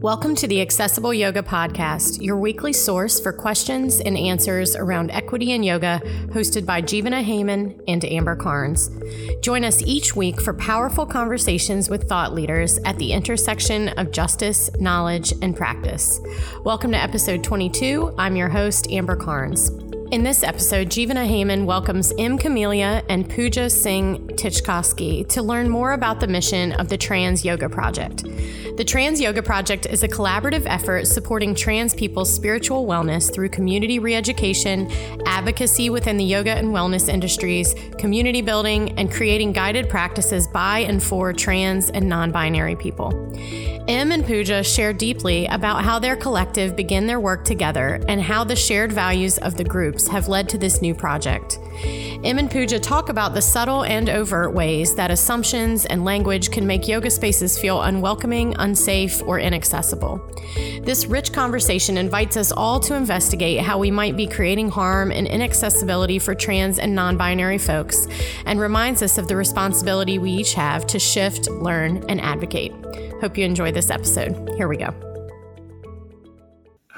Welcome to the Accessible Yoga Podcast, your weekly source for questions and answers around equity in yoga, hosted by Jivana Heyman and Amber Carnes. Join us each week for powerful conversations with thought leaders at the intersection of justice, knowledge, and practice. Welcome to episode 22. I'm your host, Amber Carnes. In this episode, Jivana Heyman welcomes M. Camelia and Pooja Singh Tichkowski to learn more about the mission of the Trans Yoga Project. The Trans Yoga Project is a collaborative effort supporting trans people's spiritual wellness through community re education, advocacy within the yoga and wellness industries, community building, and creating guided practices by and for trans and non binary people. M and Pooja share deeply about how their collective began their work together and how the shared values of the groups have led to this new project. M and Pooja talk about the subtle and overt ways that assumptions and language can make yoga spaces feel unwelcoming, unsafe, or inaccessible. This rich conversation invites us all to investigate how we might be creating harm and inaccessibility for trans and non binary folks and reminds us of the responsibility we each have to shift, learn, and advocate. Hope you enjoy this episode. Here we go.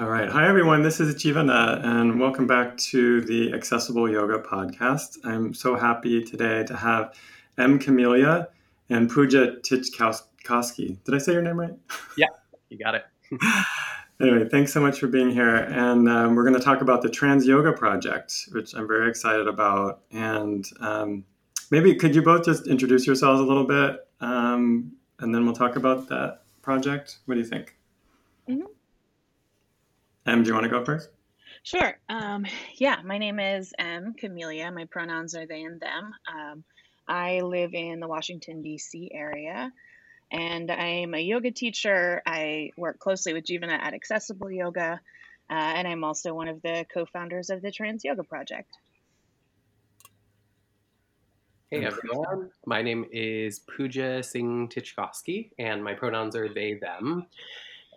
All right. Hi, everyone. This is Jivana, and welcome back to the Accessible Yoga Podcast. I'm so happy today to have M. Camelia and Pooja Tichkosky. Did I say your name right? Yeah, you got it. anyway, thanks so much for being here. And um, we're going to talk about the Trans Yoga Project, which I'm very excited about. And um, maybe could you both just introduce yourselves a little bit? Um, and then we'll talk about that project. What do you think? Mm-hmm. M, do you want to go first? Sure. Um, yeah, my name is M. Camelia. My pronouns are they and them. Um, I live in the Washington, D.C. area, and I'm a yoga teacher. I work closely with Jivana at Accessible Yoga, uh, and I'm also one of the co founders of the Trans Yoga Project. Hey everyone, my name is Pooja Singh Tichkovsky, and my pronouns are they, them.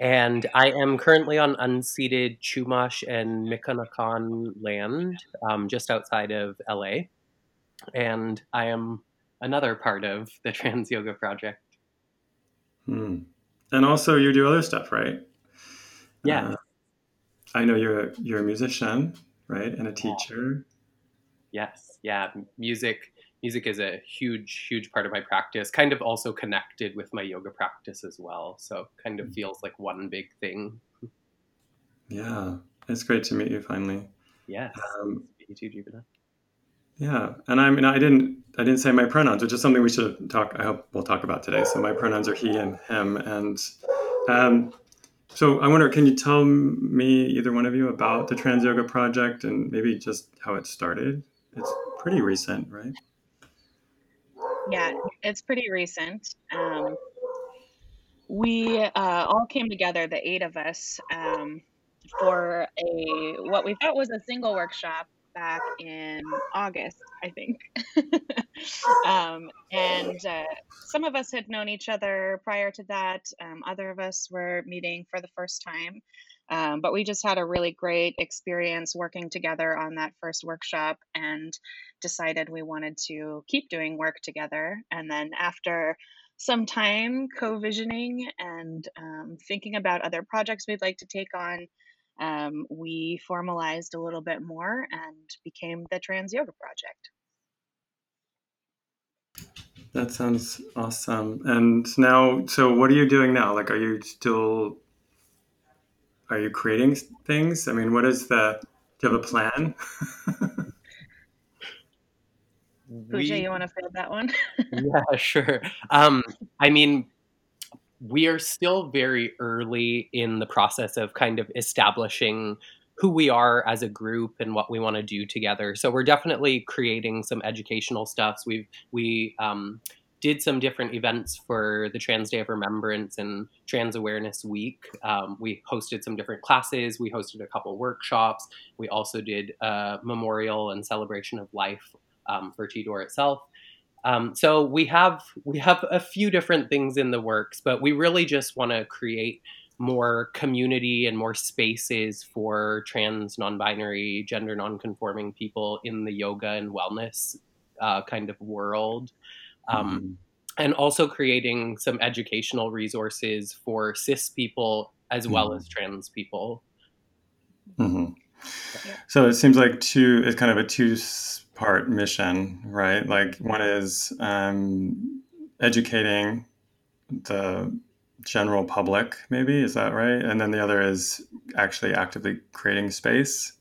And I am currently on unceded Chumash and Micanacan land um, just outside of LA. And I am another part of the Trans Yoga Project. Hmm. And also, you do other stuff, right? Yeah. Uh, I know you're a, you're a musician, right, and a teacher. Yes, yeah, music music is a huge, huge part of my practice, kind of also connected with my yoga practice as well. So kind of mm. feels like one big thing. Yeah. It's great to meet you finally. Yes. Um, you too, Jupiter. Yeah. And I mean, I didn't, I didn't say my pronouns, which is something we should talk, I hope we'll talk about today. So my pronouns are he and him. And, um, so I wonder, can you tell me, either one of you, about the Trans Yoga Project and maybe just how it started? It's pretty recent, right? Yeah, it's pretty recent. Um, we uh, all came together, the eight of us, um, for a what we thought was a single workshop back in August, I think. um, and uh, some of us had known each other prior to that. Um, other of us were meeting for the first time. Um, but we just had a really great experience working together on that first workshop and decided we wanted to keep doing work together. And then after some time co visioning and um, thinking about other projects we'd like to take on, um, we formalized a little bit more and became the Trans Yoga Project. That sounds awesome. And now, so what are you doing now? Like, are you still are you creating things? I mean, what is the? Do you have a plan? Pooja, you want to fill that one? yeah, sure. Um, I mean, we are still very early in the process of kind of establishing who we are as a group and what we want to do together. So we're definitely creating some educational stuffs. We've we um, did some different events for the Trans Day of Remembrance and Trans Awareness Week. Um, we hosted some different classes. We hosted a couple workshops. We also did a memorial and celebration of life um, for TDOR itself. Um, so we have we have a few different things in the works, but we really just want to create more community and more spaces for trans, non-binary, gender non-conforming people in the yoga and wellness uh, kind of world. Um, mm-hmm. and also creating some educational resources for cis people as well mm-hmm. as trans people. Mm-hmm. So it seems like two is kind of a two part mission, right? Like one is um, educating the general public, maybe is that right? And then the other is actually actively creating space.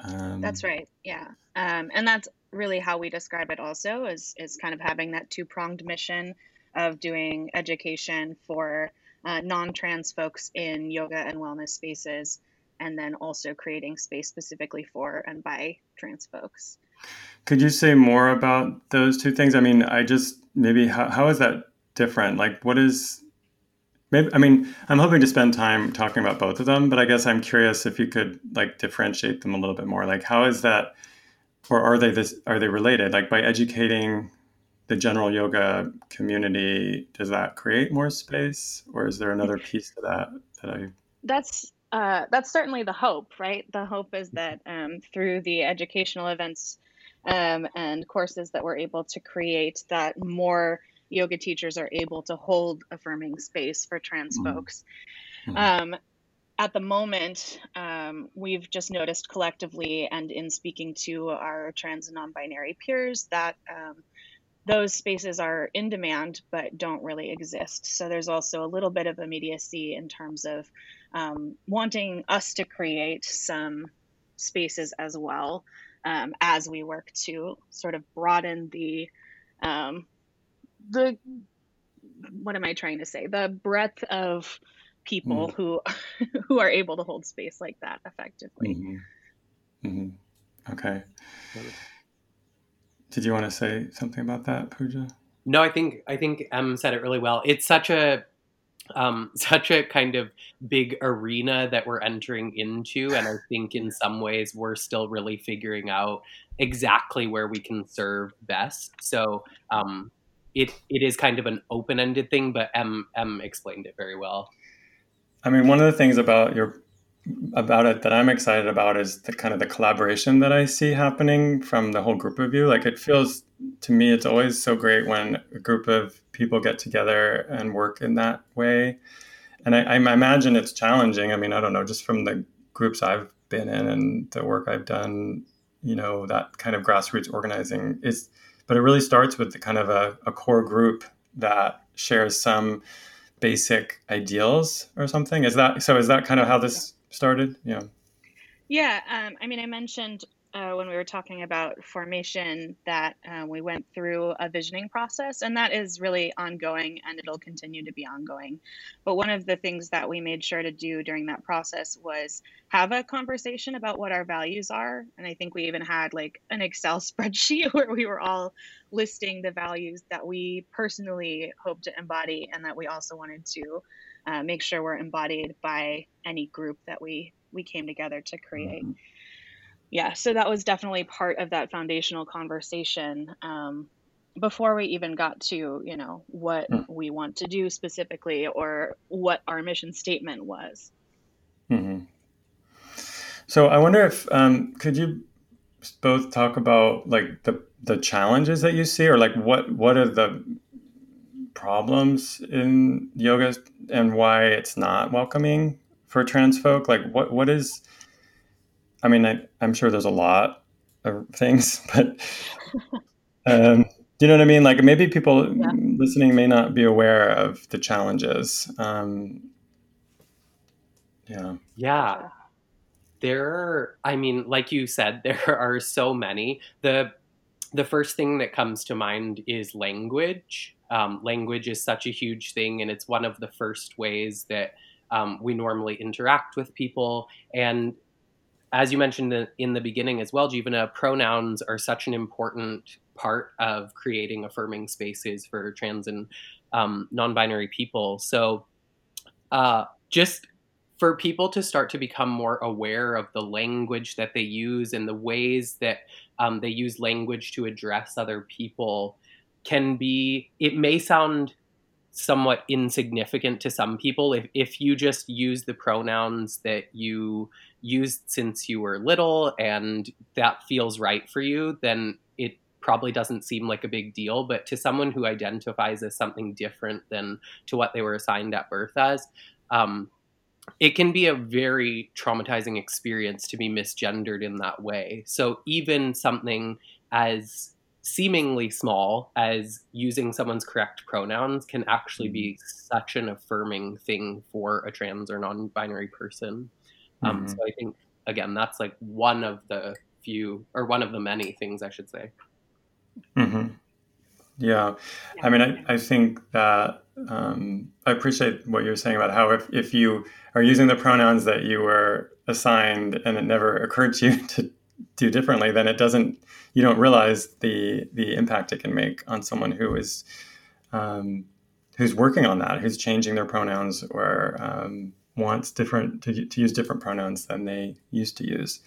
Um, that's right. Yeah, um, and that's really how we describe it. Also, is is kind of having that two pronged mission of doing education for uh, non trans folks in yoga and wellness spaces, and then also creating space specifically for and by trans folks. Could you say more about those two things? I mean, I just maybe how, how is that different? Like, what is maybe? I mean, I'm hoping to spend time talking about both of them, but I guess I'm curious if you could like differentiate them a little bit more. Like, how is that, or are they this? Are they related? Like, by educating the general yoga community, does that create more space, or is there another piece to that that I? That's uh, that's certainly the hope, right? The hope is that um, through the educational events um, and courses that we're able to create, that more yoga teachers are able to hold affirming space for trans mm-hmm. folks. Mm-hmm. Um, at the moment, um, we've just noticed collectively and in speaking to our trans and non binary peers that um, those spaces are in demand but don't really exist. So there's also a little bit of immediacy in terms of um, wanting us to create some spaces as well um, as we work to sort of broaden the um, the what am I trying to say the breadth of people mm. who who are able to hold space like that effectively. Mm-hmm. Mm-hmm. Okay. Did you want to say something about that, Pooja? No, I think I think M said it really well. It's such a um, such a kind of big arena that we're entering into, and I think in some ways we're still really figuring out exactly where we can serve best. So um, it it is kind of an open ended thing, but M, M explained it very well. I mean, one of the things about your about it that I'm excited about is the kind of the collaboration that I see happening from the whole group of you. Like it feels to me, it's always so great when a group of people get together and work in that way. And I, I imagine it's challenging. I mean, I don't know, just from the groups I've been in and the work I've done, you know, that kind of grassroots organizing is, but it really starts with the kind of a, a core group that shares some basic ideals or something. Is that so? Is that kind of how this started? Yeah. Yeah. Um, I mean, I mentioned uh, when we were talking about formation that uh, we went through a visioning process, and that is really ongoing and it'll continue to be ongoing. But one of the things that we made sure to do during that process was have a conversation about what our values are. And I think we even had like an Excel spreadsheet where we were all listing the values that we personally hope to embody and that we also wanted to uh, make sure were embodied by any group that we we came together to create. Mm-hmm yeah, so that was definitely part of that foundational conversation um, before we even got to, you know, what mm. we want to do specifically or what our mission statement was. Mm-hmm. So I wonder if um, could you both talk about like the the challenges that you see, or like what what are the problems in yoga and why it's not welcoming for trans folk? Like what what is I mean, I, am sure there's a lot of things, but um, Do you know what I mean? Like maybe people yeah. listening may not be aware of the challenges. Um, yeah. Yeah. There are, I mean, like you said, there are so many. The the first thing that comes to mind is language. Um, language is such a huge thing, and it's one of the first ways that um, we normally interact with people. And as you mentioned in the beginning as well, Jivana, pronouns are such an important part of creating affirming spaces for trans and um, non-binary people. So, uh, just for people to start to become more aware of the language that they use and the ways that um, they use language to address other people can be. It may sound somewhat insignificant to some people if, if you just use the pronouns that you used since you were little and that feels right for you then it probably doesn't seem like a big deal, but to someone who identifies as something different than to what they were assigned at birth as, um, it can be a very traumatizing experience to be misgendered in that way. So even something as seemingly small as using someone's correct pronouns can actually be mm-hmm. such an affirming thing for a trans or non-binary person. Um, mm-hmm. So I think again, that's like one of the few or one of the many things I should say. Mm-hmm. Yeah. I mean, I, I think that um, I appreciate what you're saying about how if, if you are using the pronouns that you were assigned and it never occurred to you to do differently, then it doesn't, you don't realize the, the impact it can make on someone who is, um, who's working on that, who's changing their pronouns or um, wants different, to, to use different pronouns than they used to use.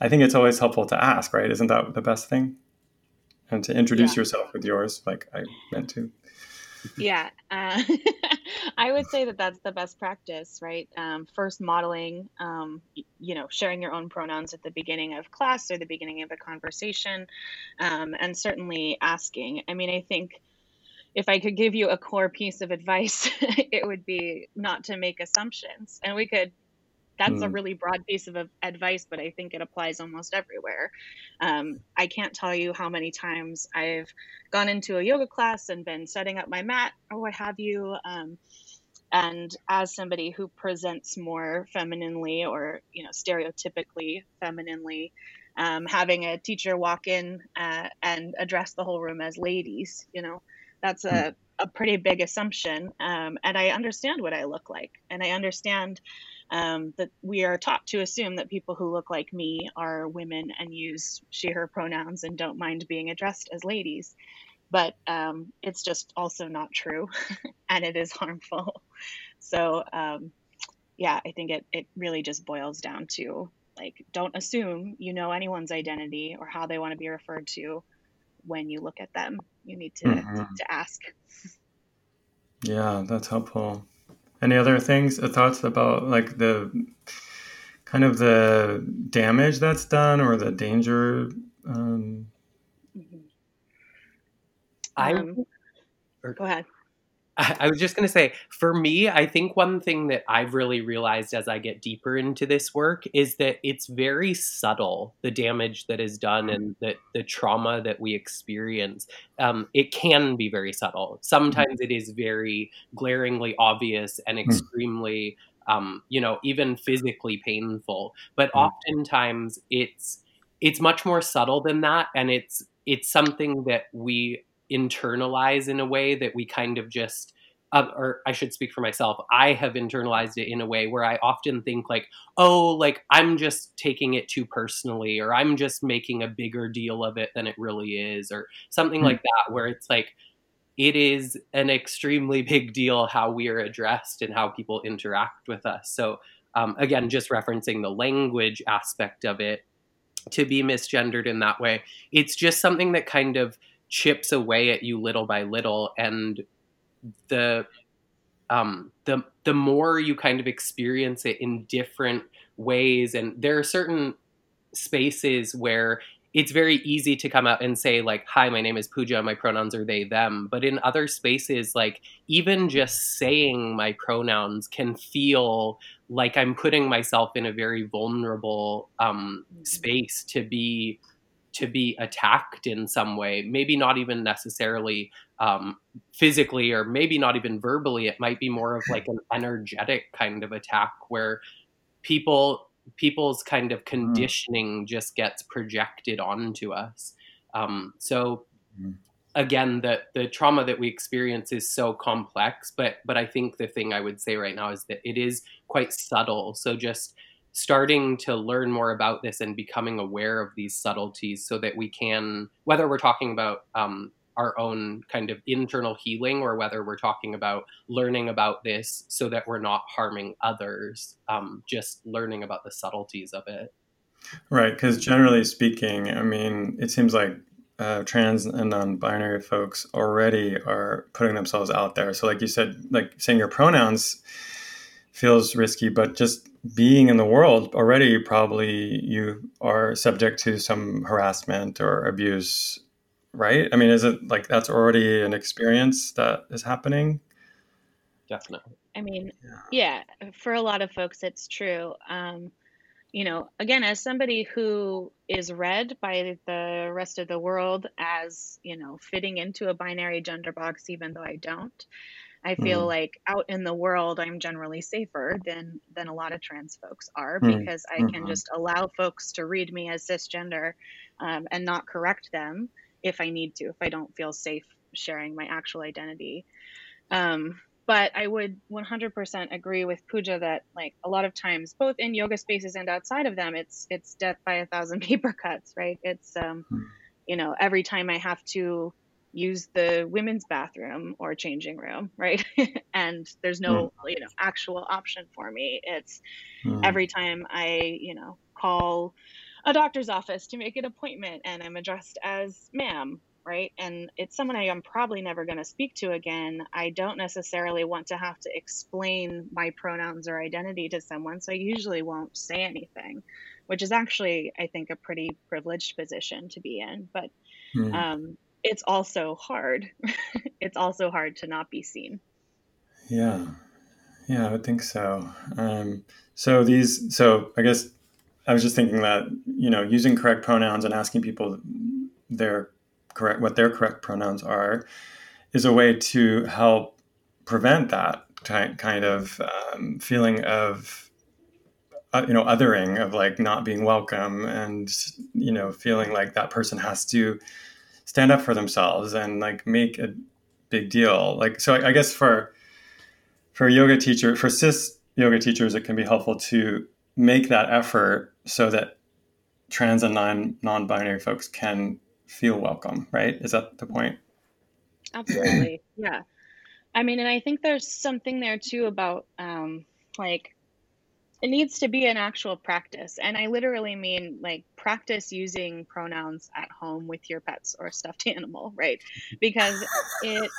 I think it's always helpful to ask, right? Isn't that the best thing? And to introduce yeah. yourself with yours, like I meant to yeah uh, i would say that that's the best practice right um, first modeling um, you know sharing your own pronouns at the beginning of class or the beginning of a conversation um, and certainly asking i mean i think if i could give you a core piece of advice it would be not to make assumptions and we could that's mm. a really broad piece of advice, but I think it applies almost everywhere. Um, I can't tell you how many times I've gone into a yoga class and been setting up my mat or what have you. Um, and as somebody who presents more femininely or you know stereotypically femininely, um, having a teacher walk in uh, and address the whole room as ladies, you know, that's a mm. a pretty big assumption. Um, and I understand what I look like, and I understand um, that we are taught to assume that people who look like me are women and use she, her pronouns and don't mind being addressed as ladies. But um, it's just also not true and it is harmful. So, um, yeah, I think it, it really just boils down to like, don't assume you know anyone's identity or how they want to be referred to when you look at them. You need to, mm-hmm. to ask. Yeah, that's helpful. Any other things, uh, thoughts about like the kind of the damage that's done or the danger? Um... I um, go ahead. I was just going to say, for me, I think one thing that I've really realized as I get deeper into this work is that it's very subtle, the damage that is done and the, the trauma that we experience. Um, it can be very subtle. Sometimes it is very glaringly obvious and hmm. extremely, um, you know, even physically painful. But hmm. oftentimes it's it's much more subtle than that, and it's it's something that we internalize in a way that we kind of just uh, or I should speak for myself, I have internalized it in a way where I often think like, oh, like I'm just taking it too personally, or I'm just making a bigger deal of it than it really is, or something mm-hmm. like that, where it's like, it is an extremely big deal how we are addressed and how people interact with us. So, um, again, just referencing the language aspect of it, to be misgendered in that way, it's just something that kind of chips away at you little by little and the um, the the more you kind of experience it in different ways and there are certain spaces where it's very easy to come out and say like hi my name is Pooja my pronouns are they them but in other spaces like even just saying my pronouns can feel like i'm putting myself in a very vulnerable um, mm-hmm. space to be to be attacked in some way, maybe not even necessarily um, physically or maybe not even verbally. It might be more of like an energetic kind of attack where people people's kind of mm. conditioning just gets projected onto us. Um, so mm. again, the the trauma that we experience is so complex, but but I think the thing I would say right now is that it is quite subtle. So just starting to learn more about this and becoming aware of these subtleties so that we can, whether we're talking about um, our own kind of internal healing or whether we're talking about learning about this so that we're not harming others, um, just learning about the subtleties of it. Right. Because generally speaking, I mean, it seems like uh, trans and non-binary folks already are putting themselves out there. So, like you said, like saying your pronouns feels risky, but just being in the world already, probably you are subject to some harassment or abuse right? I mean, is it like that's already an experience that is happening? Definitely. I mean, yeah, yeah for a lot of folks, it's true. Um, you know, again, as somebody who is read by the rest of the world as, you know, fitting into a binary gender box, even though I don't, I feel mm. like out in the world, I'm generally safer than than a lot of trans folks are mm. because I mm-hmm. can just allow folks to read me as cisgender um, and not correct them if I need to, if I don't feel safe sharing my actual identity. Um, but I would 100% agree with Pooja that like a lot of times, both in yoga spaces and outside of them, it's it's death by a thousand paper cuts, right? It's um, hmm. you know, every time I have to use the women's bathroom or changing room, right? and there's no, hmm. you know, actual option for me. It's hmm. every time I, you know, call a doctor's office to make an appointment and I'm addressed as ma'am right? And it's someone I am probably never going to speak to again. I don't necessarily want to have to explain my pronouns or identity to someone, so I usually won't say anything, which is actually, I think, a pretty privileged position to be in. But mm. um, it's also hard. it's also hard to not be seen. Yeah. Yeah, I would think so. Um, so these, so I guess I was just thinking that, you know, using correct pronouns and asking people their correct what their correct pronouns are is a way to help prevent that kind of um, feeling of uh, you know othering of like not being welcome and you know feeling like that person has to stand up for themselves and like make a big deal like so I, I guess for for yoga teacher for cis yoga teachers it can be helpful to make that effort so that trans and non non-binary folks can feel welcome, right? Is that the point? Absolutely. yeah. I mean, and I think there's something there too about um, like it needs to be an actual practice. And I literally mean like practice using pronouns at home with your pets or stuffed animal, right? Because it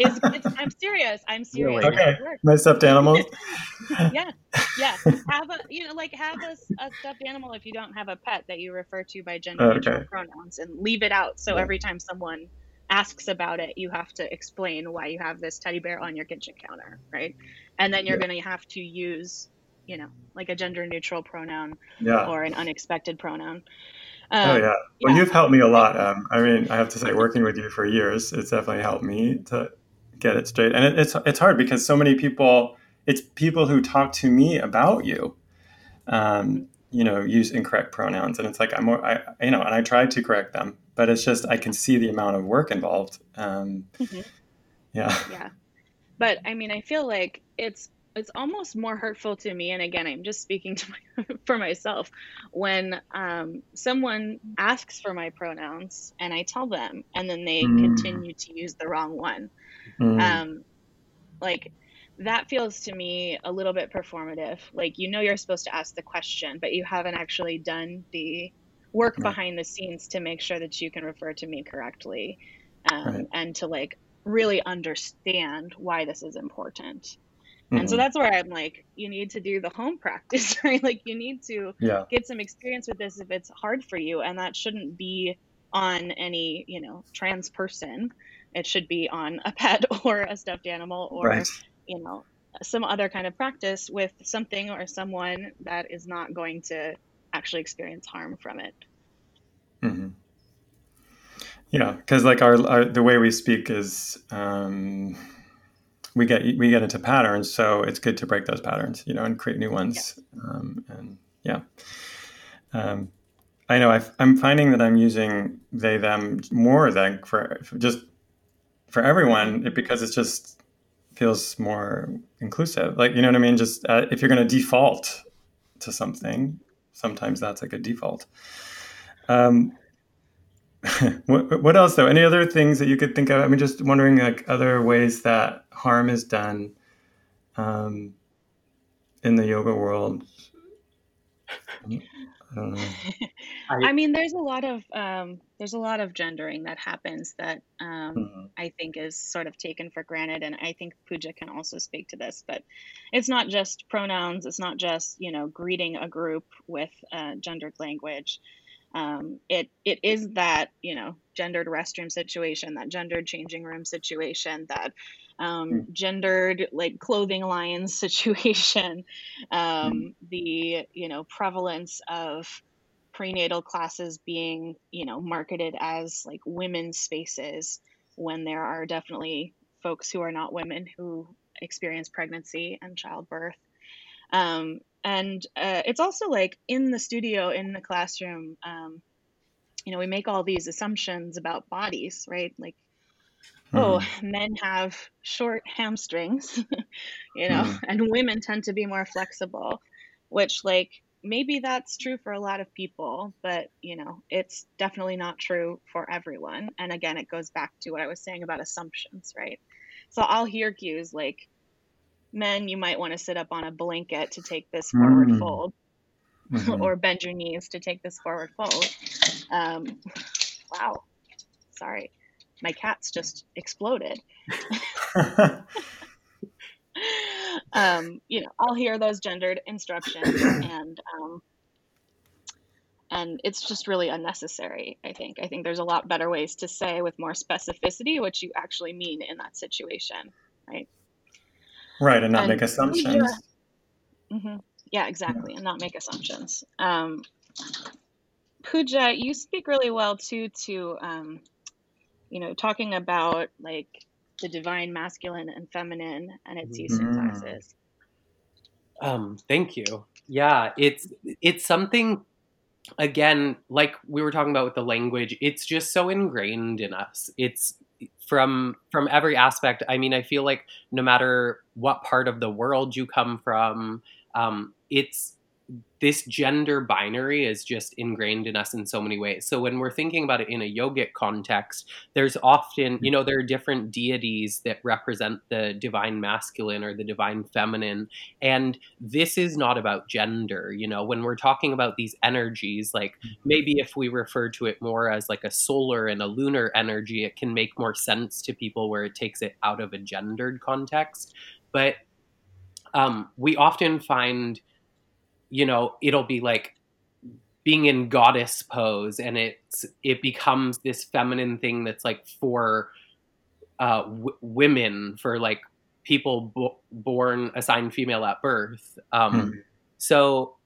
is, it's, I'm serious. I'm serious. Okay. My stuffed animals. yeah. Yeah. Have a, you know, like have a, a, stuffed animal if you don't have a pet that you refer to by gender okay. pronouns and leave it out. So yeah. every time someone asks about it, you have to explain why you have this teddy bear on your kitchen counter, right? And then you're yeah. going to have to use you know, like a gender neutral pronoun yeah. or an unexpected pronoun. Um, oh yeah. Well, yeah. you've helped me a lot. Um, I mean, I have to say, working with you for years, it's definitely helped me to get it straight. And it, it's it's hard because so many people, it's people who talk to me about you, um, you know, use incorrect pronouns, and it's like I'm more, I you know, and I tried to correct them, but it's just I can see the amount of work involved. Um, mm-hmm. Yeah. Yeah. But I mean, I feel like it's it's almost more hurtful to me and again i'm just speaking to my, for myself when um, someone asks for my pronouns and i tell them and then they mm. continue to use the wrong one mm. um, like that feels to me a little bit performative like you know you're supposed to ask the question but you haven't actually done the work right. behind the scenes to make sure that you can refer to me correctly um, right. and to like really understand why this is important Mm-hmm. And so mm-hmm. that's where I'm like, you need to do the home practice, right? Like you need to yeah. get some experience with this if it's hard for you. And that shouldn't be on any, you know, trans person. It should be on a pet or a stuffed animal or, right. you know, some other kind of practice with something or someone that is not going to actually experience harm from it. Mm-hmm. Yeah, because like our, our, the way we speak is um, we get we get into patterns, so it's good to break those patterns, you know, and create new ones. Yeah. Um, and yeah, um, I know i am finding that I'm using they them more than for, for just for everyone because it just feels more inclusive. Like you know what I mean? Just uh, if you're going to default to something, sometimes that's like a default. Um, what, what else though? Any other things that you could think of? I mean, just wondering like other ways that harm is done um, in the yoga world. I. I, mean, there's a lot of um, there's a lot of gendering that happens that um, mm-hmm. I think is sort of taken for granted, and I think Pooja can also speak to this. But it's not just pronouns. It's not just you know greeting a group with uh, gendered language um, it it is that you know gendered restroom situation, that gendered changing room situation, that um, mm. gendered like clothing lines situation, um, mm. the you know prevalence of prenatal classes being you know marketed as like women's spaces when there are definitely folks who are not women who experience pregnancy and childbirth. Um, and uh, it's also like in the studio, in the classroom, um, you know, we make all these assumptions about bodies, right? Like, mm. oh, mm-hmm. men have short hamstrings, you know, mm. and women tend to be more flexible, which, like, maybe that's true for a lot of people, but, you know, it's definitely not true for everyone. And again, it goes back to what I was saying about assumptions, right? So I'll hear cues like, men, you might want to sit up on a blanket to take this forward mm. fold, mm-hmm. or bend your knees to take this forward fold. Um, wow, sorry, my cat's just exploded. um, you know, I'll hear those gendered instructions, and um, and it's just really unnecessary. I think. I think there's a lot better ways to say with more specificity what you actually mean in that situation, right? Right, and not and, make assumptions. Yeah, mm-hmm. yeah exactly, yeah. and not make assumptions. Um, Pooja, you speak really well too to, um, you know, talking about like the divine masculine and feminine and its use in mm-hmm. classes. Um, thank you. Yeah, it's it's something again like we were talking about with the language it's just so ingrained in us it's from from every aspect. I mean, I feel like no matter what part of the world you come from, um, it's this gender binary is just ingrained in us in so many ways. So when we're thinking about it in a yogic context, there's often, you know, there are different deities that represent the divine masculine or the divine feminine. And this is not about gender. You know, when we're talking about these energies, like maybe if we refer to it more as like a solar and a lunar energy, it can make more sense to people where it takes it out of a gendered context. But um, we often find you know, it'll be like being in goddess pose and it's it becomes this feminine thing that's like for uh, w- women for like people bo- born assigned female at birth um, hmm. so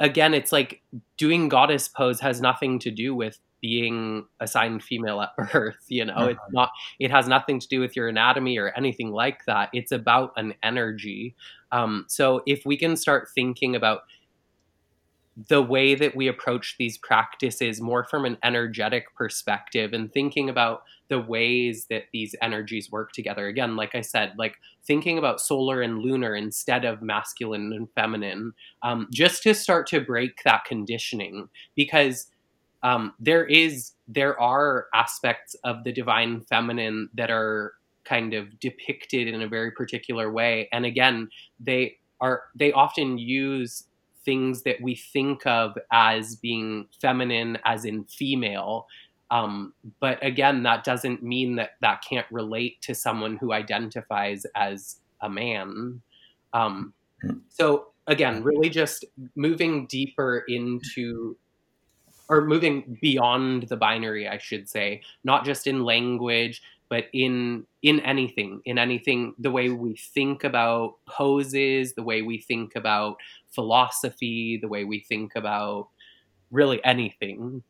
again it's like doing goddess pose has nothing to do with being assigned female at birth you know uh-huh. it's not it has nothing to do with your anatomy or anything like that it's about an energy um, so if we can start thinking about the way that we approach these practices more from an energetic perspective and thinking about the ways that these energies work together. Again like i said like thinking about solar and lunar instead of masculine and feminine um, just to start to break that conditioning because um, there is there are aspects of the divine feminine that are kind of depicted in a very particular way. And again they are they often use things that we think of as being feminine, as in female. Um, but again, that doesn't mean that that can't relate to someone who identifies as a man. Um, so again, really just moving deeper into or moving beyond the binary, I should say, not just in language, but in in anything in anything the way we think about poses the way we think about philosophy the way we think about really anything.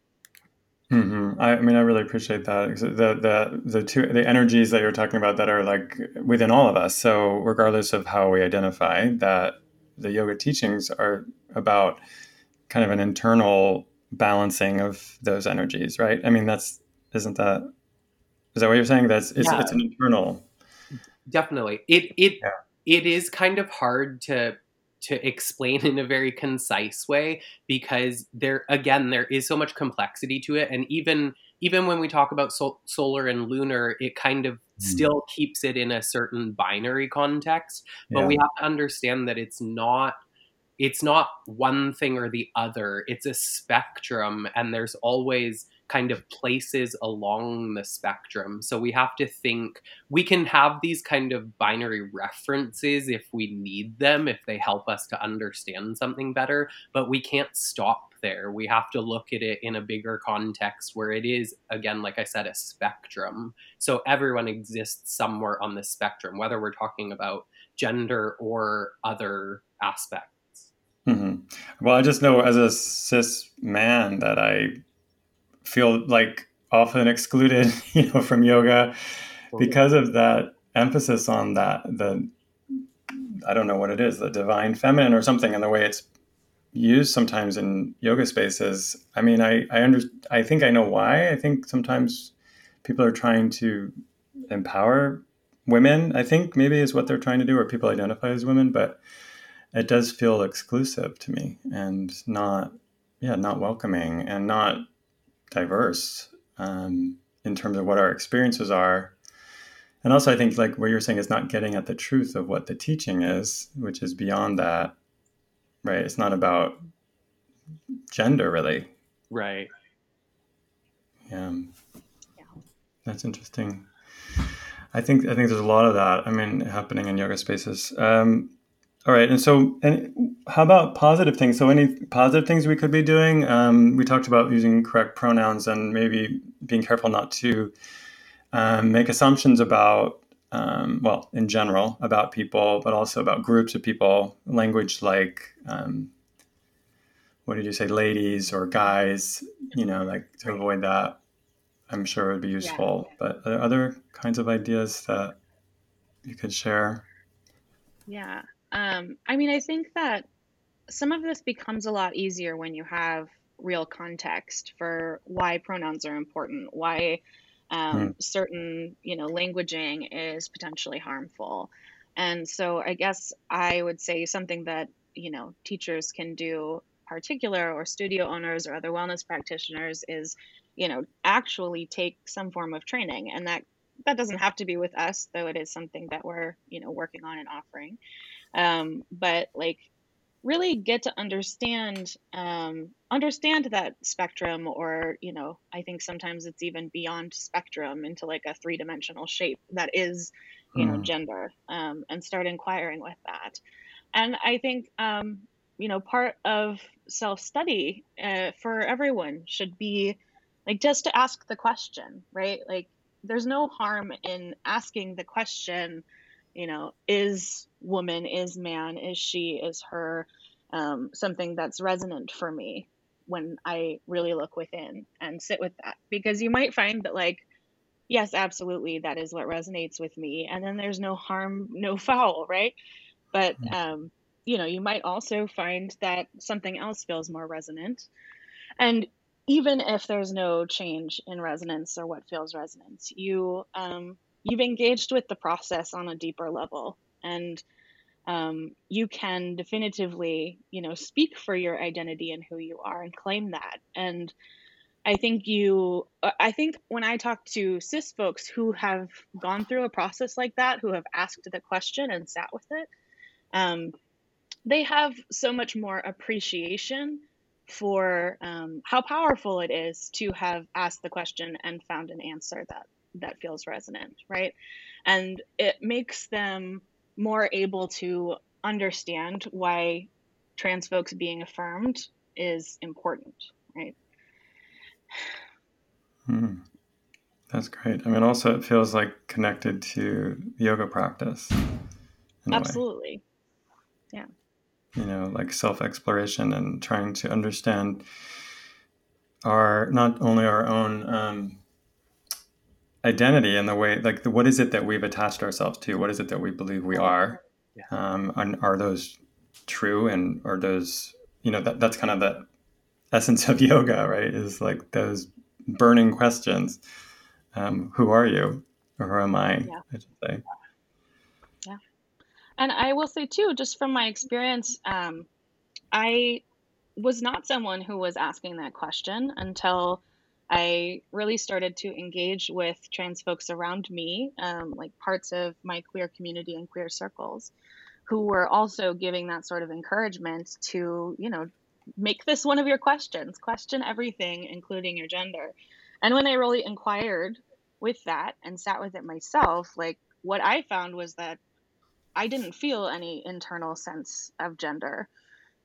Mm-hmm. I, I, mean i really appreciate that the the the two the energies that you're talking about that are like within all of us. So regardless of how we identify that the yoga teachings are about kind of an internal balancing of those energies right? I mean that's isn't that is that what you're saying? That's it's, yeah. it's an internal. Definitely, it it yeah. it is kind of hard to to explain in a very concise way because there again there is so much complexity to it, and even even when we talk about sol- solar and lunar, it kind of mm. still keeps it in a certain binary context. But yeah. we have to understand that it's not it's not one thing or the other. It's a spectrum, and there's always kind of places along the spectrum. So we have to think we can have these kind of binary references if we need them, if they help us to understand something better, but we can't stop there. We have to look at it in a bigger context where it is, again, like I said, a spectrum. So everyone exists somewhere on the spectrum, whether we're talking about gender or other aspects. Mm-hmm. Well, I just know as a cis man that I feel like often excluded, you know, from yoga because of that emphasis on that the I don't know what it is, the divine feminine or something, and the way it's used sometimes in yoga spaces. I mean, I I under I think I know why. I think sometimes people are trying to empower women. I think maybe is what they're trying to do, or people identify as women, but it does feel exclusive to me and not yeah not welcoming and not diverse um, in terms of what our experiences are. And also i think like what you're saying is not getting at the truth of what the teaching is which is beyond that right? It's not about gender really. Right. Yeah, yeah. that's interesting. I think i think there's a lot of that i mean happening in yoga spaces. Um, all right, and so, and how about positive things? So, any positive things we could be doing? Um, we talked about using correct pronouns and maybe being careful not to um, make assumptions about, um, well, in general about people, but also about groups of people. Language like, um, what did you say, ladies or guys? You know, like to avoid that. I'm sure it would be useful. Yeah. But are there other kinds of ideas that you could share? Yeah. Um, I mean, I think that some of this becomes a lot easier when you have real context for why pronouns are important, why um, mm. certain, you know, languaging is potentially harmful. And so I guess I would say something that, you know, teachers can do particular or studio owners or other wellness practitioners is, you know, actually take some form of training. And that that doesn't have to be with us, though it is something that we're, you know, working on and offering um, but like really get to understand um, understand that spectrum or you know i think sometimes it's even beyond spectrum into like a three-dimensional shape that is you know hmm. gender um, and start inquiring with that and i think um, you know part of self-study uh, for everyone should be like just to ask the question right like there's no harm in asking the question you know, is woman, is man, is she, is her, um, something that's resonant for me when I really look within and sit with that. Because you might find that, like, yes, absolutely, that is what resonates with me. And then there's no harm, no foul, right? But, um, you know, you might also find that something else feels more resonant. And even if there's no change in resonance or what feels resonance, you um, you've engaged with the process on a deeper level. And um, you can definitively you know speak for your identity and who you are and claim that. And i think you uh, i think when i talk to cis folks who have gone through a process like that who have asked the question and sat with it um, they have so much more appreciation for um, how powerful it is to have asked the question and found an answer that that feels resonant, right? And it makes them more able to understand why trans folks being affirmed is important, right? Hmm. That's great. I mean, also, it feels like connected to yoga practice. Absolutely. Yeah. You know, like self exploration and trying to understand our, not only our own um, identity and the way like the, what is it that we've attached ourselves to? What is it that we believe we are? yeah. um, and are those true? And are those you know that, that's kind of the essence of yoga right? Is like those burning questions. Um, who are you? Or who am i yeah. i should say. Yeah. And i will say too just from my experience um, i was not someone who was asking that question until I really started to engage with trans folks around me, um, like parts of my queer community and queer circles, who were also giving that sort of encouragement to, you know, make this one of your questions, question everything, including your gender. and when I really inquired with that and sat with it myself, like what I found was that I didn't feel any internal sense of gender.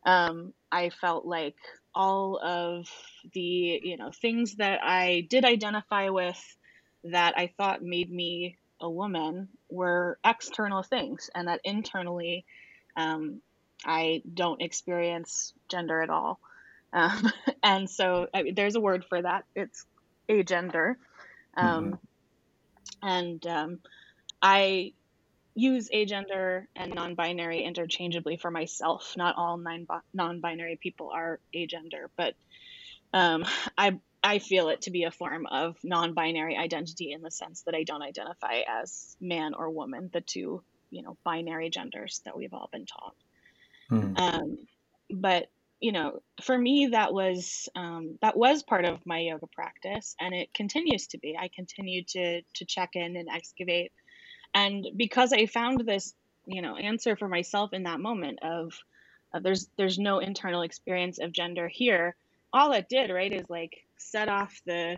Um, I felt like all of the you know things that I did identify with that I thought made me a woman were external things, and that internally um, I don't experience gender at all. Um, and so I mean, there's a word for that. It's agender. Um, mm-hmm. And um, I use agender and non-binary interchangeably for myself. Not all non-binary people are agender, but um, I I feel it to be a form of non-binary identity in the sense that I don't identify as man or woman, the two you know binary genders that we've all been taught. Hmm. Um, but you know, for me, that was um, that was part of my yoga practice, and it continues to be. I continue to to check in and excavate, and because I found this, you know, answer for myself in that moment of uh, there's there's no internal experience of gender here. All it did, right, is like set off the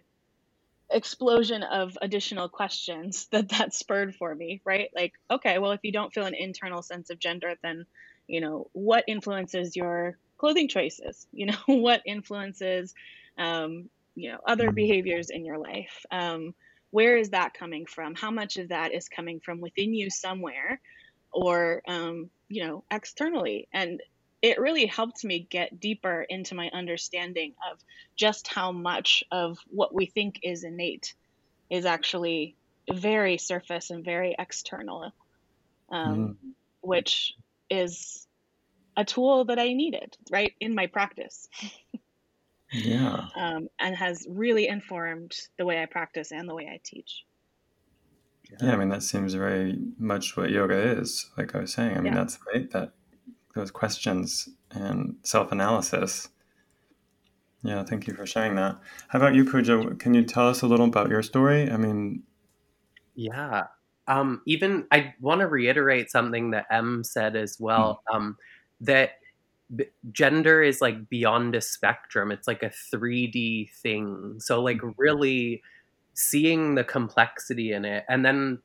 explosion of additional questions that that spurred for me, right? Like, okay, well, if you don't feel an internal sense of gender, then you know what influences your clothing choices you know what influences um, you know other mm-hmm. behaviors in your life um, where is that coming from how much of that is coming from within you somewhere or um, you know externally and it really helped me get deeper into my understanding of just how much of what we think is innate is actually very surface and very external um, mm. which is a tool that I needed, right, in my practice. yeah. Um, and has really informed the way I practice and the way I teach. Yeah, I mean that seems very much what yoga is. Like I was saying, I mean yeah. that's right. That those questions and self-analysis. Yeah, thank you for sharing that. How about you, Pooja? Can you tell us a little about your story? I mean, yeah, um, even I want to reiterate something that M said as well. Mm. Um, that b- gender is like beyond a spectrum. It's like a 3D thing. So like mm. really seeing the complexity in it, and then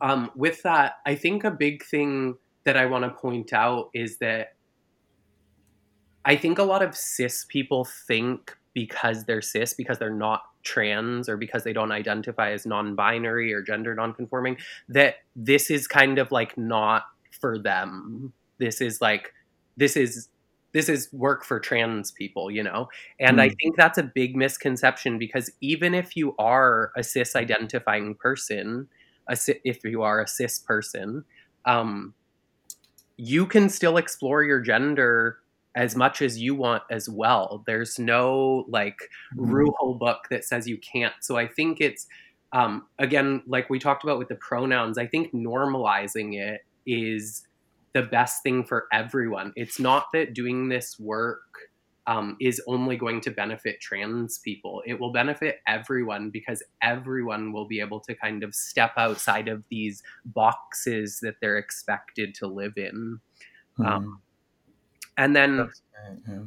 um, with that, I think a big thing that I want to point out is that I think a lot of cis people think because they're cis, because they're not trans or because they don't identify as non-binary or gender non-conforming that this is kind of like not for them this is like this is this is work for trans people you know and mm. i think that's a big misconception because even if you are a cis identifying person a, if you are a cis person um, you can still explore your gender as much as you want as well. There's no like mm-hmm. rule book that says you can't. So I think it's um, again, like we talked about with the pronouns, I think normalizing it is the best thing for everyone. It's not that doing this work um, is only going to benefit trans people. It will benefit everyone because everyone will be able to kind of step outside of these boxes that they're expected to live in. Mm-hmm. Um, and then yeah.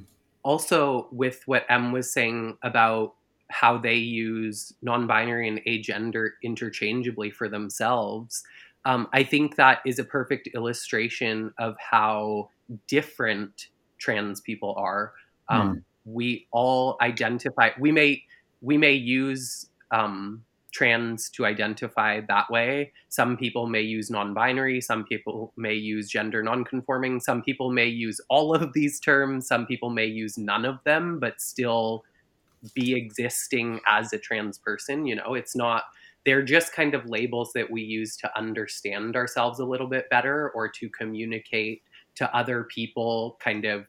also with what M was saying about how they use non-binary and agender interchangeably for themselves, um, I think that is a perfect illustration of how different trans people are. Um, mm. We all identify. We may we may use um, trans to identify that way. Some people may use non binary, some people may use gender non conforming, some people may use all of these terms, some people may use none of them, but still be existing as a trans person. You know, it's not, they're just kind of labels that we use to understand ourselves a little bit better or to communicate to other people kind of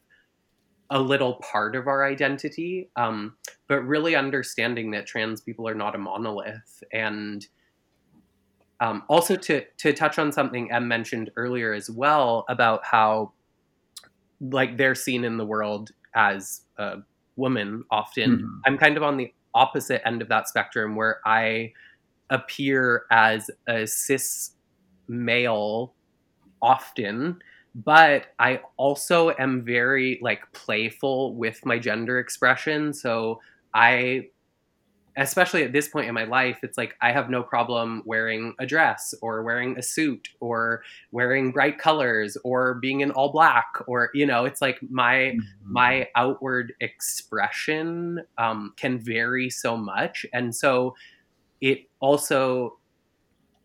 a little part of our identity, um, but really understanding that trans people are not a monolith. And um, also to to touch on something M mentioned earlier as well about how like they're seen in the world as a woman often. Mm-hmm. I'm kind of on the opposite end of that spectrum where I appear as a cis male often but I also am very like playful with my gender expression. So I especially at this point in my life, it's like I have no problem wearing a dress or wearing a suit or wearing bright colors or being in all black or you know, it's like my mm-hmm. my outward expression um, can vary so much, and so it also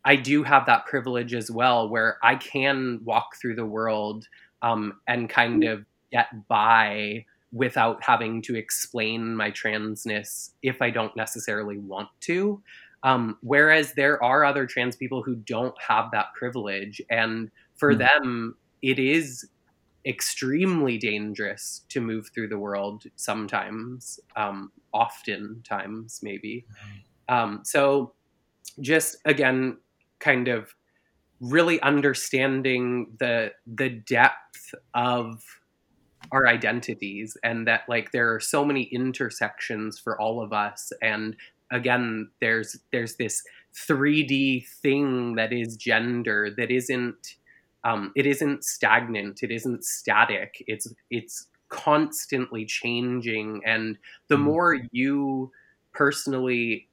I do have that privilege as well, where I can walk through the world um, and kind of get by without having to explain my transness if I don't necessarily want to. Um, whereas there are other trans people who don't have that privilege. And for mm. them, it is extremely dangerous to move through the world sometimes, um, oftentimes, maybe. Um, so, just again, kind of really understanding the the depth of our identities and that like there are so many intersections for all of us. And again there's there's this 3d thing that is gender that isn't um, it isn't stagnant it isn't static. It's it's constantly changing. And the mm. more you personally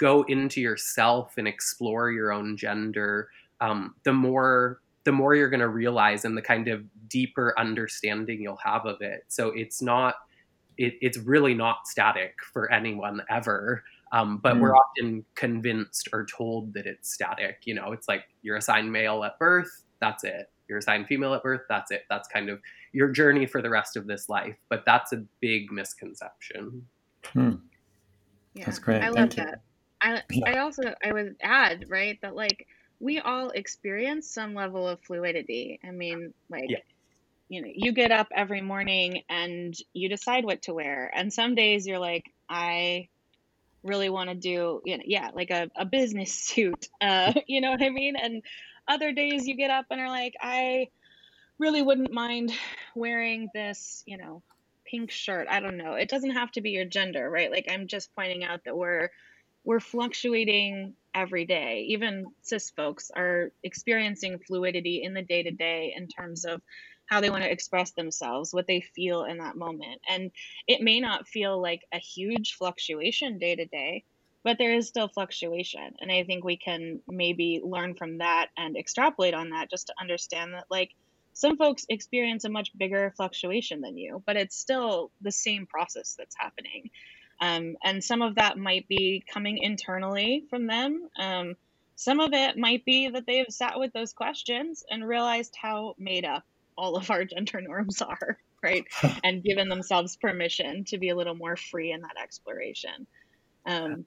go into yourself and explore your own gender um, the more the more you're going to realize and the kind of deeper understanding you'll have of it. So it's not, it, it's really not static for anyone ever. Um, but mm. we're often convinced or told that it's static. You know, it's like you're assigned male at birth, that's it. You're assigned female at birth, that's it. That's kind of your journey for the rest of this life. But that's a big misconception. Hmm. Yeah, that's great. I love that. I, I also I would add right that like we all experience some level of fluidity. I mean, like, yeah. you know, you get up every morning and you decide what to wear. And some days you're like, I really want to do, you know, yeah, like a, a business suit. Uh, you know what I mean? And other days you get up and are like, I really wouldn't mind wearing this, you know, pink shirt. I don't know. It doesn't have to be your gender, right? Like, I'm just pointing out that we're, we're fluctuating every day. Even cis folks are experiencing fluidity in the day to day in terms of how they want to express themselves, what they feel in that moment. And it may not feel like a huge fluctuation day to day, but there is still fluctuation. And I think we can maybe learn from that and extrapolate on that just to understand that, like, some folks experience a much bigger fluctuation than you, but it's still the same process that's happening. Um, and some of that might be coming internally from them. Um, some of it might be that they've sat with those questions and realized how made up all of our gender norms are, right? and given themselves permission to be a little more free in that exploration. Um,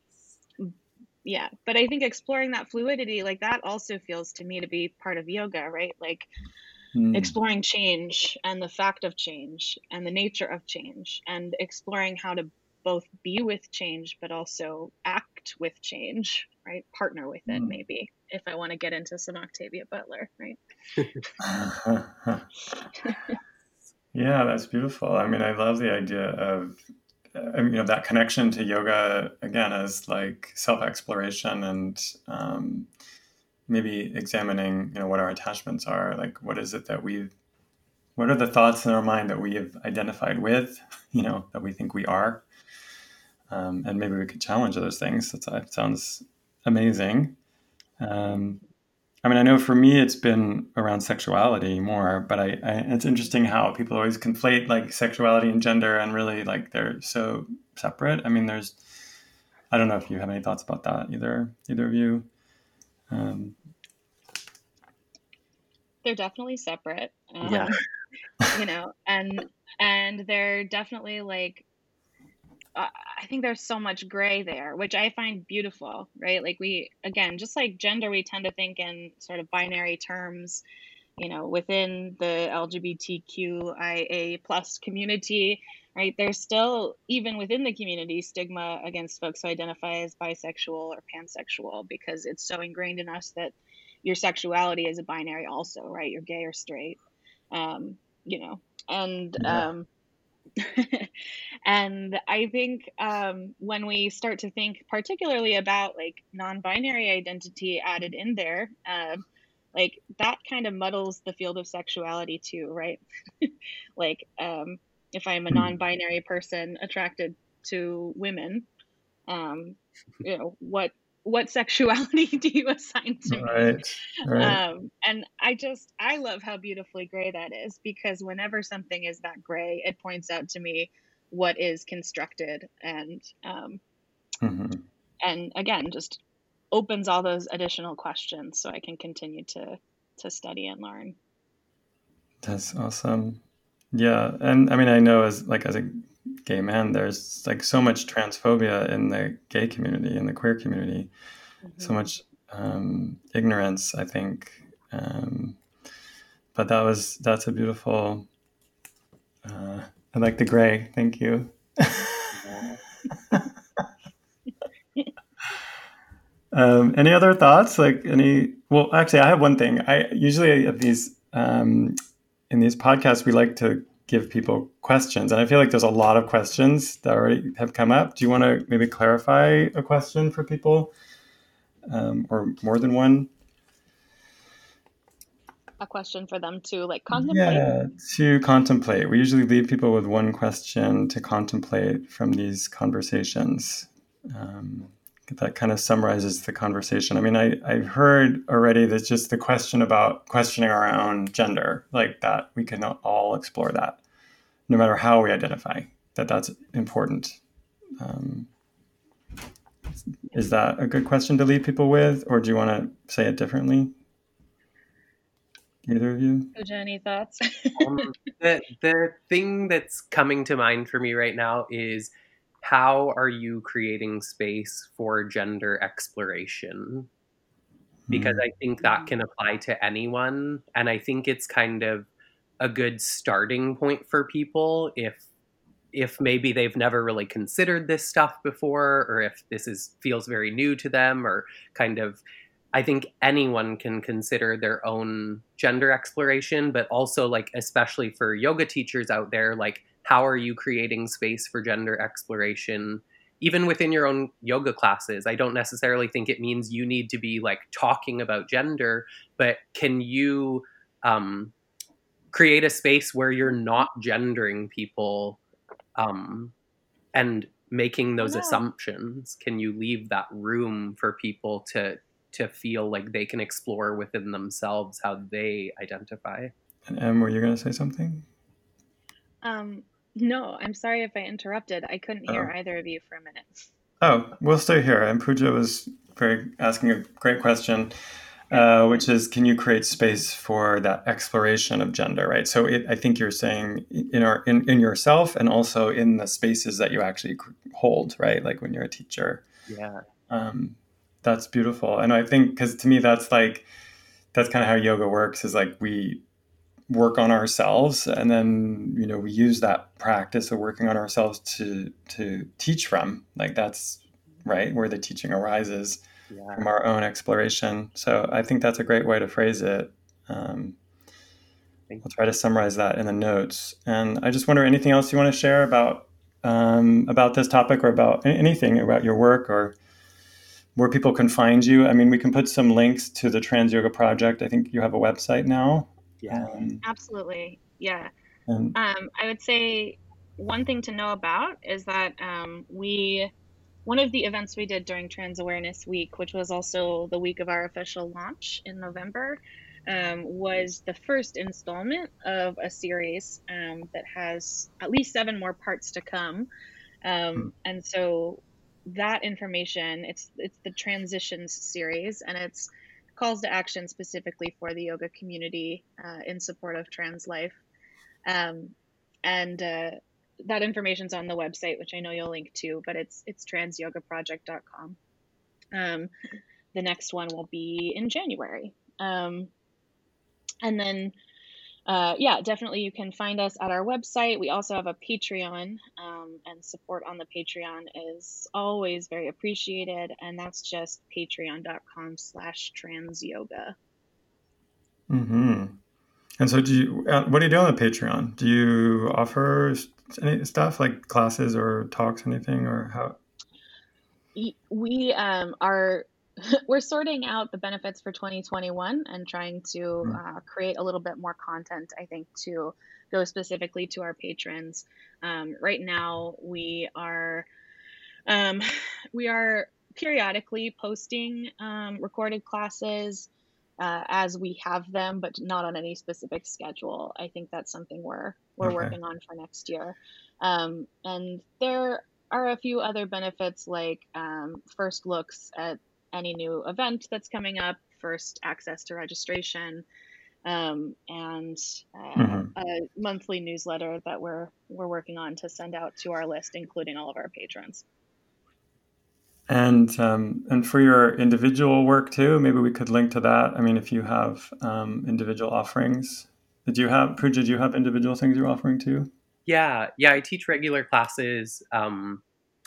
yeah, but I think exploring that fluidity, like that, also feels to me to be part of yoga, right? Like mm. exploring change and the fact of change and the nature of change and exploring how to both be with change but also act with change right? Partner with it mm. maybe if i want to get into some octavia butler right? Yeah that's beautiful. I mean i love the idea of you know that connection to yoga again as like self-exploration and um, maybe examining you know what our attachments are like what is it that we what are the thoughts in our mind that we have identified with you know that we think we are um, and maybe we could challenge those things. That sounds amazing. Um, I mean, I know for me it's been around sexuality more, but I, I, it's interesting how people always conflate like sexuality and gender, and really like they're so separate. I mean, there's, I don't know if you have any thoughts about that either, either of you. Um, they're definitely separate. Um, yeah. You know, and and they're definitely like uh, I think there's so much gray there, which I find beautiful, right? Like we, again, just like gender, we tend to think in sort of binary terms, you know, within the LGBTQIA plus community, right? There's still, even within the community, stigma against folks who identify as bisexual or pansexual because it's so ingrained in us that your sexuality is a binary also, right? You're gay or straight, um, you know, and, yeah. um, and I think um, when we start to think particularly about like non-binary identity added in there, uh, like that kind of muddles the field of sexuality too, right? like um, if I'm a hmm. non-binary person attracted to women, um, you know, what what sexuality do you assign to right, me? Right. Um, and I just I love how beautifully gray that is because whenever something is that gray, it points out to me what is constructed and um, mm-hmm. and again just opens all those additional questions so I can continue to to study and learn. That's awesome. Yeah, and I mean I know as like as a gay man there's like so much transphobia in the gay community in the queer community. Mm-hmm. So much um, ignorance, I think. Um, but that was that's a beautiful uh, I like the gray. Thank you. Um, any other thoughts? Like any? Well, actually, I have one thing. I usually at these um, in these podcasts we like to give people questions, and I feel like there's a lot of questions that already have come up. Do you want to maybe clarify a question for people, um, or more than one? A question for them to like contemplate. Yeah, to contemplate. We usually leave people with one question to contemplate from these conversations. Um, that kind of summarizes the conversation. I mean, I, I've heard already that just the question about questioning our own gender, like that, we can all explore that, no matter how we identify, that that's important. Um, is that a good question to leave people with, or do you want to say it differently? Either of you? any thoughts? um, the, the thing that's coming to mind for me right now is how are you creating space for gender exploration? Because mm. I think that can apply to anyone. And I think it's kind of a good starting point for people if if maybe they've never really considered this stuff before or if this is feels very new to them or kind of I think anyone can consider their own gender exploration, but also like especially for yoga teachers out there, like how are you creating space for gender exploration even within your own yoga classes? I don't necessarily think it means you need to be like talking about gender but can you um, create a space where you're not gendering people um, and making those assumptions? Can you leave that room for people to to feel like they can explore within themselves how they identify? And M were you going to say something? Um, no, I'm sorry if I interrupted. I couldn't hear oh. either of you for a minute. Oh, we'll stay here. And Pooja was very asking a great question, uh, which is, can you create space for that exploration of gender? Right. So it, I think you're saying in our in, in yourself and also in the spaces that you actually hold. Right. Like when you're a teacher. Yeah. Um, that's beautiful, and I think because to me that's like that's kind of how yoga works. Is like we work on ourselves and then you know we use that practice of working on ourselves to to teach from. Like that's right where the teaching arises yeah. from our own exploration. So i think that's a great way to phrase it. Um, i'll try to summarize that in the notes. And i just wonder anything else you want to share about um, about this topic or about anything about your work or where people can find you? I mean we can put some links to the trans yoga project. I think you have a website now yeah. Um, Absolutely. Yeah. Um, I would say one thing to know about is that um, we, one of the events we did during Trans Awareness Week, which was also the week of our official launch in November, um, was the first installment of a series um, that has at least seven more parts to come. Um, hmm. And so that information, it's it's the transitions series, and it's calls to action specifically for the yoga community uh, in support of trans life. Um, and uh, that information's on the website, which I know you'll link to, but it's it's transyogaproject.com. Um, the next one will be in January. Um, and then uh, yeah, definitely you can find us at our website. We also have a Patreon, um, and support on the Patreon is always very appreciated. And that's just patreon.com slash trans yoga. Mm-hmm. And so, do you, uh, what do you do on the Patreon? Do you offer any stuff like classes or talks, anything, or how? We um, are we're sorting out the benefits for 2021 and trying to hmm. uh, create a little bit more content, I think, to go specifically to our patrons. Um, right now, we are Um, we are periodically posting um, recorded classes uh, as we have them, but not on any specific schedule. I think that's something we're we're Okay. working on for next year. Um, and there are a few other benefits like um, first looks at any new event that's coming up, first access to registration, um, and uh, Mhm. a monthly newsletter that we're we're working on to send out to our list, including all of our patrons. And um, and for your individual work too, maybe we could link to that. I mean, if you have um, individual offerings, did you have Pooja? Did you have individual things you're offering too? Yeah, yeah, I teach regular classes, um,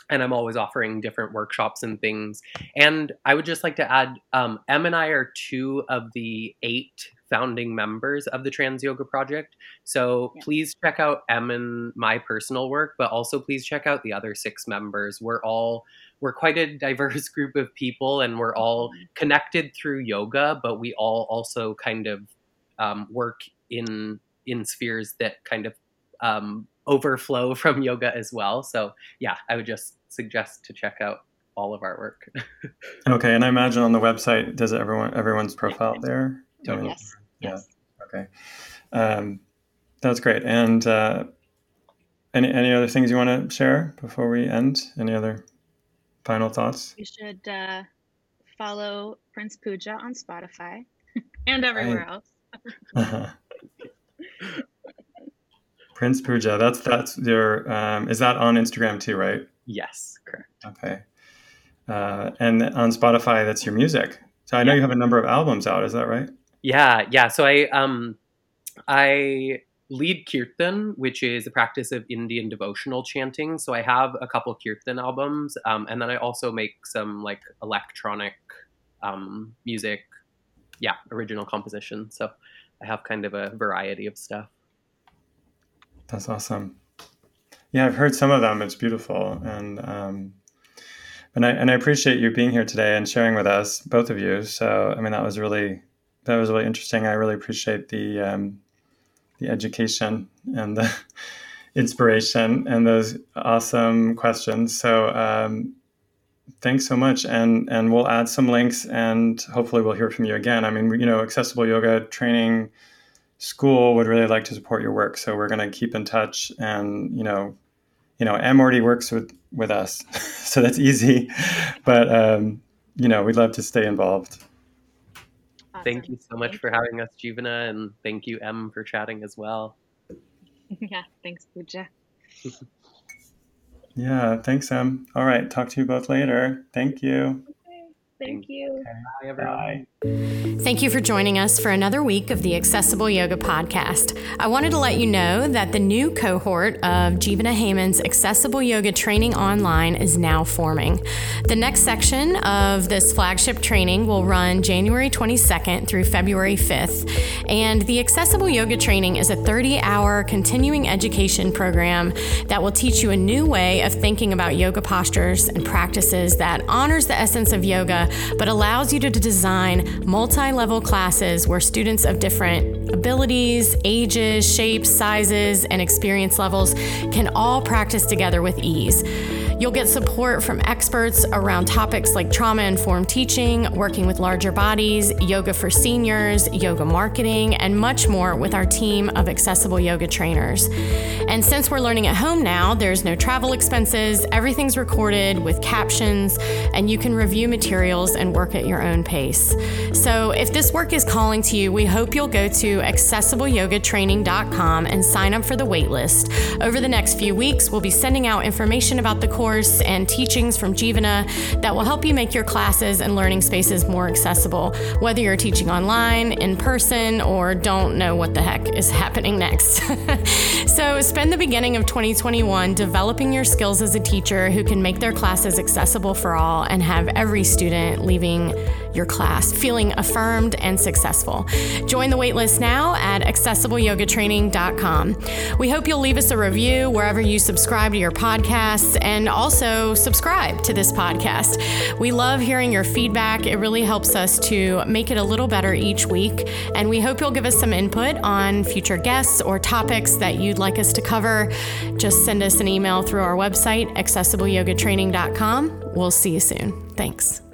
and I'm always offering different workshops and things. And I would just like to add, um, M and I are two of the eight founding members of the Trans Yoga Project. So Yeah. please check out M and my personal work, but also please check out the other six members. We're all we're quite a diverse group of people, and we're all connected through yoga, but we all also kind of um, work in in spheres that kind of um, overflow from yoga as well. So yeah, I would just suggest to check out all of our work. Okay, and I imagine on the website, does everyone everyone's profile there? I mean, Yes. Yeah. Yes. Okay, um, that's great. And uh, any any other things you want to share before we end? Any other final thoughts? You should uh, follow Prince Pooja on Spotify and everywhere Right. else. Uh-huh. Prince Pooja, that's that's your um, is that on Instagram too, right? yes, correct. Okay. Uh, and on Spotify, that's your music. So I know Yeah. you have a number of albums out. Is that right? Yeah, yeah. So I um I lead kirtan, which is a practice of Indian devotional chanting. So I have a couple kirtan albums, um, and then I also make some like electronic um, music, yeah, original composition. So I have kind of a variety of stuff. That's awesome. Yeah, I've heard some of them. It's beautiful, and um, and I and I appreciate you being here today and sharing with us, both of you. So I mean, that was really that was really interesting. I really appreciate the um, the education and the inspiration and those awesome questions. So um, thanks so much, and and we'll add some links, and hopefully we'll hear from you again. I mean, you know, accessible yoga training school would really like to support your work so we're going to keep in touch and you know you know M already works with with us so that's easy. But um you know we'd love to stay involved. Thank you so much for having us, Jivana, and thank you, M, for chatting as well. yeah, thanks, Pooja. yeah thanks em all right talk to you both later. Thank you. Thank you. Bye, everyone. bye Thank you for joining us for another week of the Accessible Yoga Podcast. I wanted to let you know that the new cohort of Jivana Heyman's Accessible Yoga Training Online is now forming. The next section of this flagship training will run January 22nd through February 5th. And the Accessible Yoga Training is a 30 hour continuing education program that will teach you a new way of thinking about yoga postures and practices that honors the essence of yoga but allows you to design multi level classes where students of different abilities, ages, shapes, sizes, and experience levels can all practice together with ease. You'll get support from experts around topics like trauma informed teaching, working with larger bodies, yoga for seniors, yoga marketing, and much more with our team of accessible yoga trainers. And since we're learning at home now, there's no travel expenses, everything's recorded with captions, and you can review materials and work at your own pace. So if this work is calling to you, we hope you'll go to accessibleyogatraining.com and sign up for the waitlist. Over the next few weeks, we'll be sending out information about the course and teachings from Jivana that will help you make your classes and learning spaces more accessible, whether you're teaching online, in person, or don't know what the heck is happening next. so spend the beginning of 2021 developing your skills as a teacher who can make their classes accessible for all and have every student leaving your class, feeling affirmed and successful. Join the waitlist now at accessibleyogatraining.com. We hope you'll leave us a review wherever you subscribe to your podcasts and also subscribe to this podcast. We love hearing your feedback. It really helps us to make it a little better each week. And we hope you'll give us some input on future guests or topics that you'd like us to cover. Just send us an email through our website, accessibleyogatraining.com. We'll see you soon. Thanks.